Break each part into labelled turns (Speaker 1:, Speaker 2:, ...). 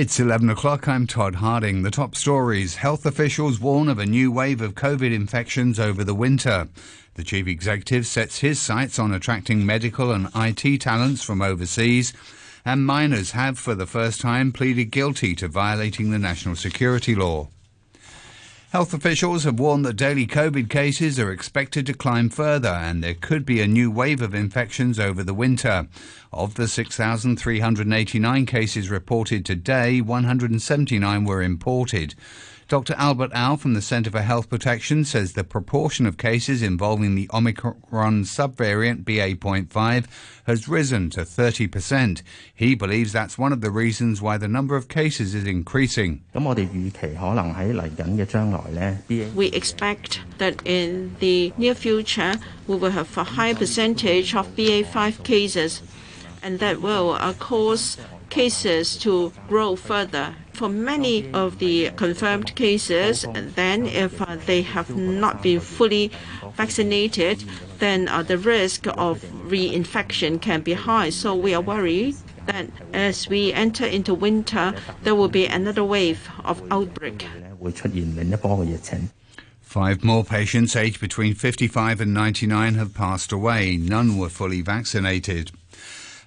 Speaker 1: It's 11 o'clock. I'm Todd Harding. The top stories. Health officials warn of a new wave of COVID infections over the winter. The chief executive sets his sights on attracting medical and IT talents from overseas. And minors have, for the first time, pleaded guilty to violating the national security law. Health officials have warned that daily COVID cases are expected to climb further and there could be a new wave of infections over the winter. Of the 6,389 cases reported today, 179 were imported. Dr. Albert Au from the Centre for Health Protection says the proportion of cases involving the Omicron subvariant BA.5 has risen to 30%. He believes that's one of the reasons why the number of cases is increasing.
Speaker 2: We expect that in the near future we will have a high percentage of BA.5 cases and that will uh, cause cases to grow further. For many of the confirmed cases, then if uh, they have not been fully vaccinated, then uh, the risk of reinfection can be high. So we are worried that as we enter into winter, there will be another wave of outbreak.
Speaker 1: Five more patients aged between 55 and 99 have passed away. None were fully vaccinated.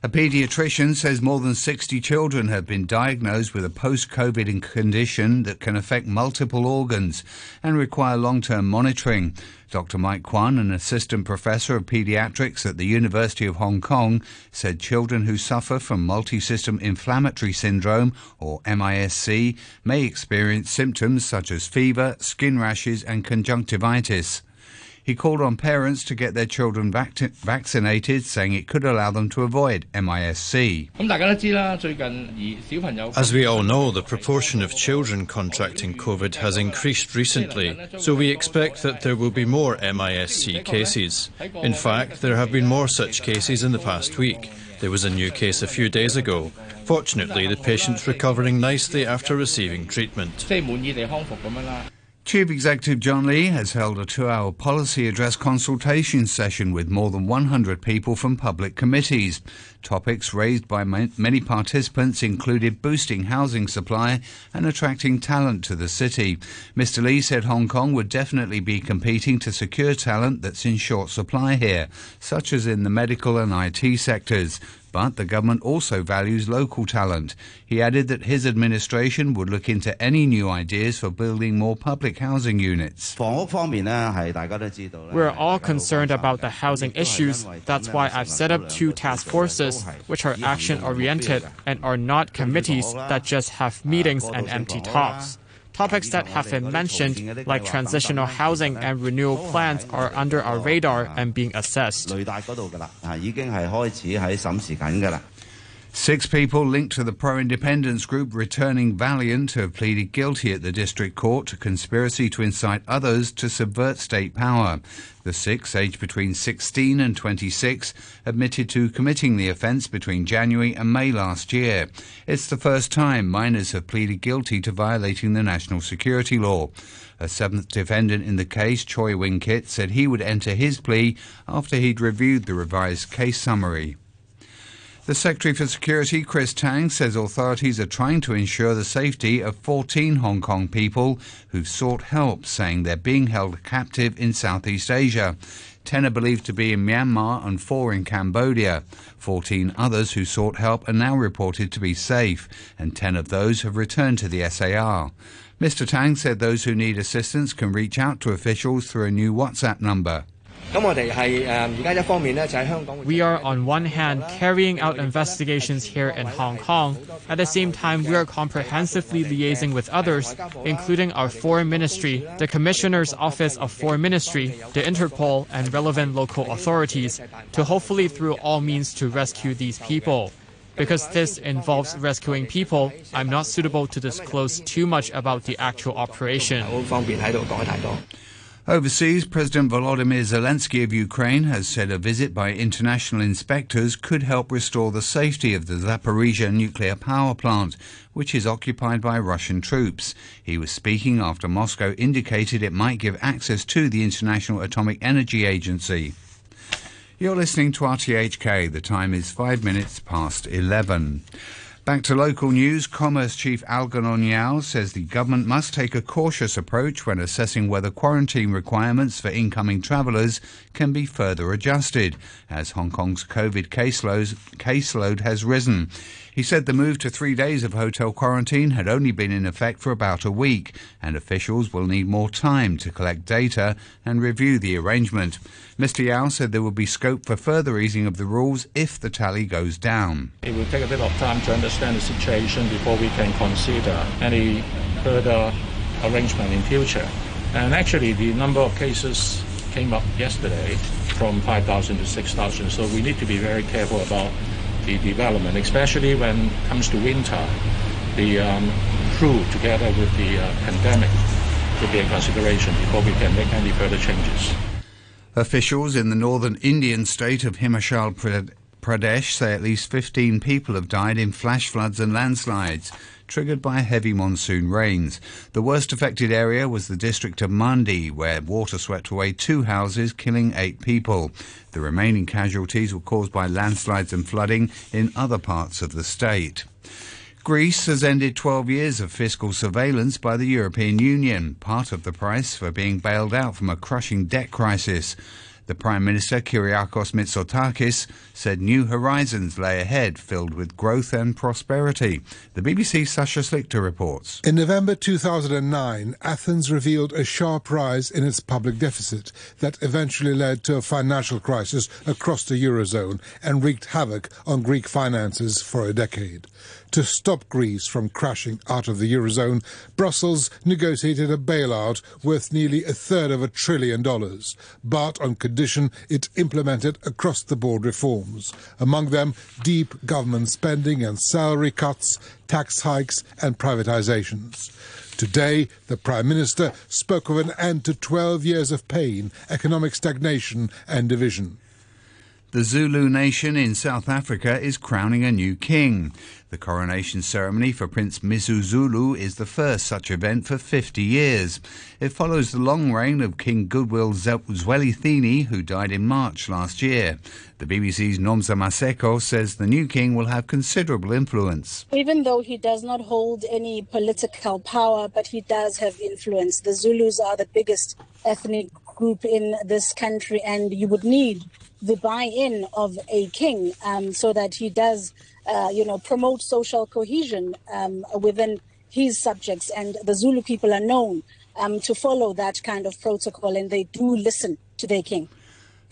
Speaker 1: A paediatrician says more than 60 children have been diagnosed with a post COVID condition that can affect multiple organs and require long term monitoring. Dr. Mike Kwan, an assistant professor of pediatrics at the University of Hong Kong, said children who suffer from multi-system inflammatory syndrome, or MISC, may experience symptoms such as fever, skin rashes, and conjunctivitis. He called on parents to get their children vac- vaccinated, saying it could allow them to avoid MISC.
Speaker 3: As we all know, the proportion of children contracting COVID has increased recently, so we expect that there will be more MISC cases. In fact, there have been more such cases in the past week. There was a new case a few days ago. Fortunately, the patient's recovering nicely after receiving treatment.
Speaker 1: Chief Executive John Lee has held a two hour policy address consultation session with more than 100 people from public committees. Topics raised by many participants included boosting housing supply and attracting talent to the city. Mr. Lee said Hong Kong would definitely be competing to secure talent that's in short supply here, such as in the medical and IT sectors but the government also values local talent. He added that his administration would look into any new ideas for building more public housing units.
Speaker 4: We're all concerned about the housing issues. That's why I've set up two task forces, which are action oriented and are not committees that just have meetings and empty talks. Topics that have been mentioned, like transitional housing and renewal plans, are under our radar and being assessed.
Speaker 1: Six people linked to the pro independence group Returning Valiant have pleaded guilty at the district court to conspiracy to incite others to subvert state power. The six, aged between 16 and 26, admitted to committing the offence between January and May last year. It's the first time minors have pleaded guilty to violating the national security law. A seventh defendant in the case, Choi Wing Kit, said he would enter his plea after he'd reviewed the revised case summary. The Secretary for Security, Chris Tang, says authorities are trying to ensure the safety of 14 Hong Kong people who've sought help, saying they're being held captive in Southeast Asia. Ten are believed to be in Myanmar and four in Cambodia. Fourteen others who sought help are now reported to be safe, and ten of those have returned to the SAR. Mr. Tang said those who need assistance can reach out to officials through a new WhatsApp number.
Speaker 4: We are on one hand carrying out investigations here in Hong Kong. At the same time, we are comprehensively liaising with others, including our Foreign Ministry, the Commissioner's Office of Foreign Ministry, the Interpol, and relevant local authorities, to hopefully through all means to rescue these people. Because this involves rescuing people, I'm not suitable to disclose too much about the actual operation.
Speaker 1: Overseas, President Volodymyr Zelensky of Ukraine has said a visit by international inspectors could help restore the safety of the Zaporizhia nuclear power plant, which is occupied by Russian troops. He was speaking after Moscow indicated it might give access to the International Atomic Energy Agency. You're listening to RTHK. The time is five minutes past 11. Back to local news, Commerce Chief Algernon Yau says the government must take a cautious approach when assessing whether quarantine requirements for incoming travellers can be further adjusted, as Hong Kong's COVID caseload has risen. He said the move to three days of hotel quarantine had only been in effect for about a week, and officials will need more time to collect data and review the arrangement. Mr. Yau said there will be scope for further easing of the rules if the tally goes down.
Speaker 5: It will take a bit of time to understand the situation before we can consider any further arrangement in future. And actually, the number of cases came up yesterday from 5,000 to 6,000, so we need to be very careful about the development, especially when it comes to winter. The um, crew, together with the uh, pandemic, to be in consideration before we can make any further changes.
Speaker 1: Officials in the northern Indian state of Himachal Pradesh say at least 15 people have died in flash floods and landslides triggered by heavy monsoon rains. The worst affected area was the district of Mandi, where water swept away two houses, killing eight people. The remaining casualties were caused by landslides and flooding in other parts of the state. Greece has ended 12 years of fiscal surveillance by the European Union, part of the price for being bailed out from a crushing debt crisis. The Prime Minister, Kyriakos Mitsotakis, said new horizons lay ahead, filled with growth and prosperity. The BBC's Sasha Slichter reports.
Speaker 6: In November 2009, Athens revealed a sharp rise in its public deficit that eventually led to a financial crisis across the Eurozone and wreaked havoc on Greek finances for a decade. To stop Greece from crashing out of the Eurozone, Brussels negotiated a bailout worth nearly a third of a trillion dollars, but on condition it implemented across the board reforms, among them deep government spending and salary cuts, tax hikes, and privatizations. Today, the Prime Minister spoke of an end to 12 years of pain, economic stagnation, and division.
Speaker 1: The Zulu nation in South Africa is crowning a new king. The coronation ceremony for Prince Misuzulu is the first such event for 50 years. It follows the long reign of King Goodwill Zwelithini, who died in March last year. The BBC's Nomza Maseko says the new king will have considerable influence.
Speaker 7: Even though he does not hold any political power, but he does have influence. The Zulus are the biggest ethnic group in this country, and you would need the buy-in of a king um, so that he does, uh, you know, promote social cohesion um, within his subjects. And the Zulu people are known um, to follow that kind of protocol, and they do listen to their king.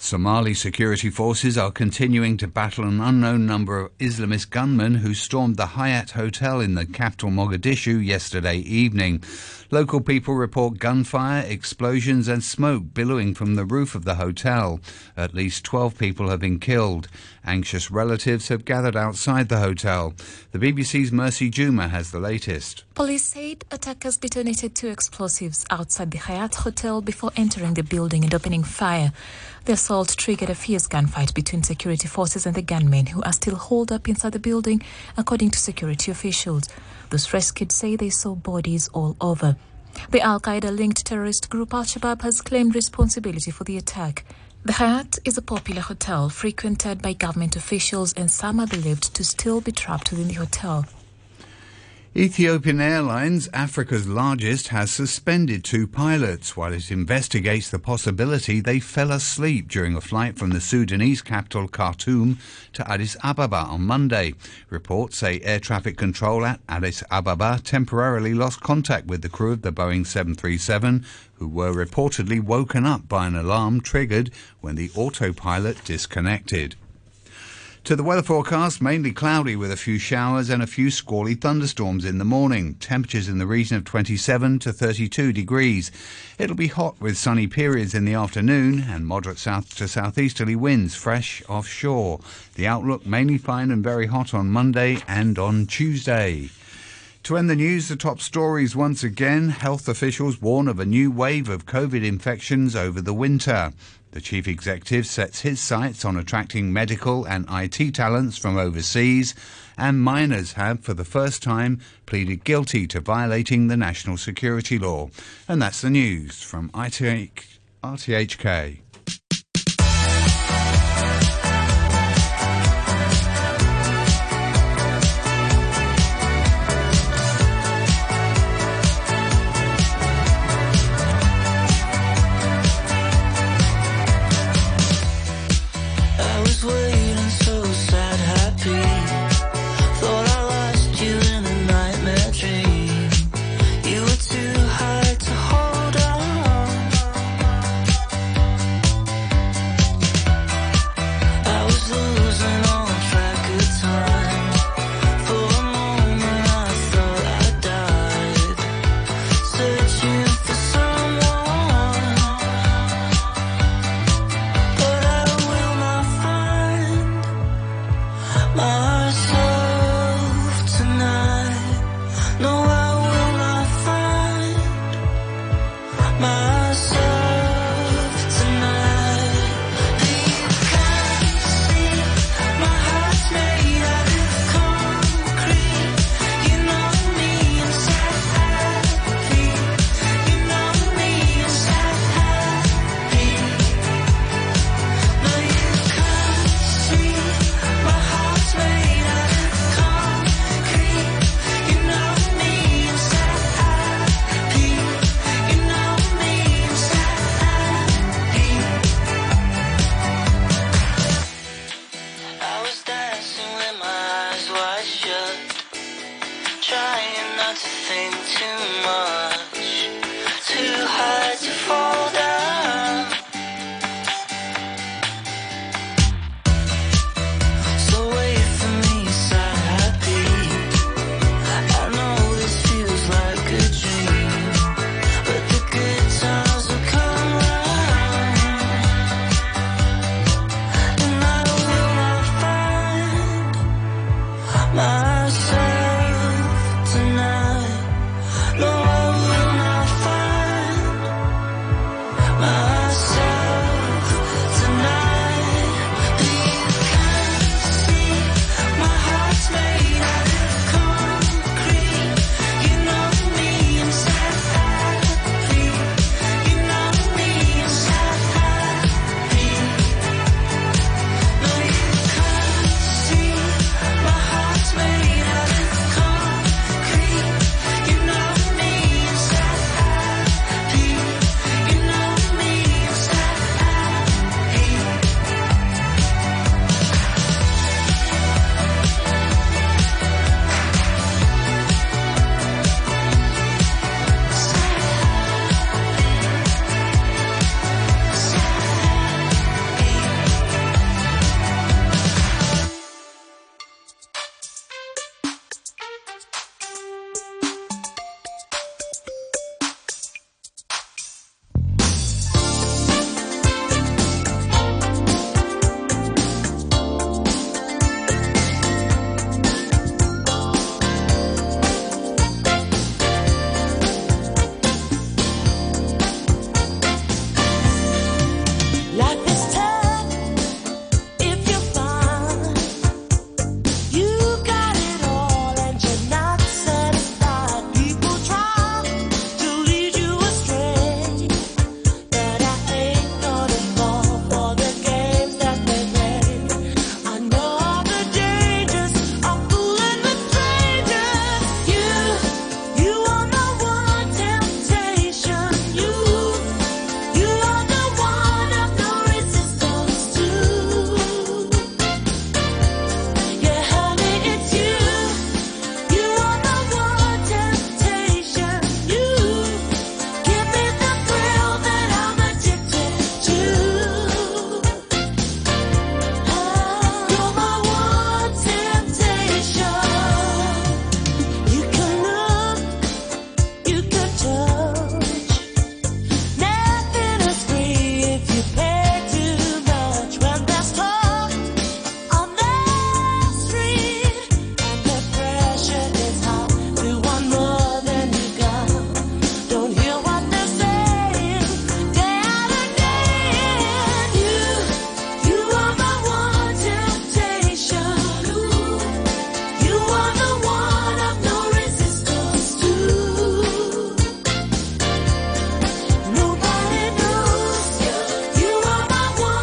Speaker 1: Somali security forces are continuing to battle an unknown number of Islamist gunmen who stormed the Hyatt Hotel in the capital Mogadishu yesterday evening. Local people report gunfire, explosions, and smoke billowing from the roof of the hotel. At least 12 people have been killed. Anxious relatives have gathered outside the hotel. The BBC's Mercy Juma has the latest.
Speaker 8: Police said attackers detonated two explosives outside the Hyatt Hotel before entering the building and opening fire. The assault triggered a fierce gunfight between security forces and the gunmen, who are still holed up inside the building, according to security officials. Those rescued say they saw bodies all over. The Al Qaeda linked terrorist group Al Shabaab has claimed responsibility for the attack. The Hyatt is a popular hotel frequented by government officials, and some are believed to still be trapped within the hotel.
Speaker 1: Ethiopian Airlines, Africa's largest, has suspended two pilots while it investigates the possibility they fell asleep during a flight from the Sudanese capital Khartoum to Addis Ababa on Monday. Reports say air traffic control at Addis Ababa temporarily lost contact with the crew of the Boeing 737, who were reportedly woken up by an alarm triggered when the autopilot disconnected. To the weather forecast, mainly cloudy with a few showers and a few squally thunderstorms in the morning. Temperatures in the region of 27 to 32 degrees. It'll be hot with sunny periods in the afternoon and moderate south to southeasterly winds fresh offshore. The outlook mainly fine and very hot on Monday and on Tuesday. To end the news, the top stories once again. Health officials warn of a new wave of COVID infections over the winter. The chief executive sets his sights on attracting medical and IT talents from overseas, and minors have, for the first time, pleaded guilty to violating the national security law. And that's the news from RTHK.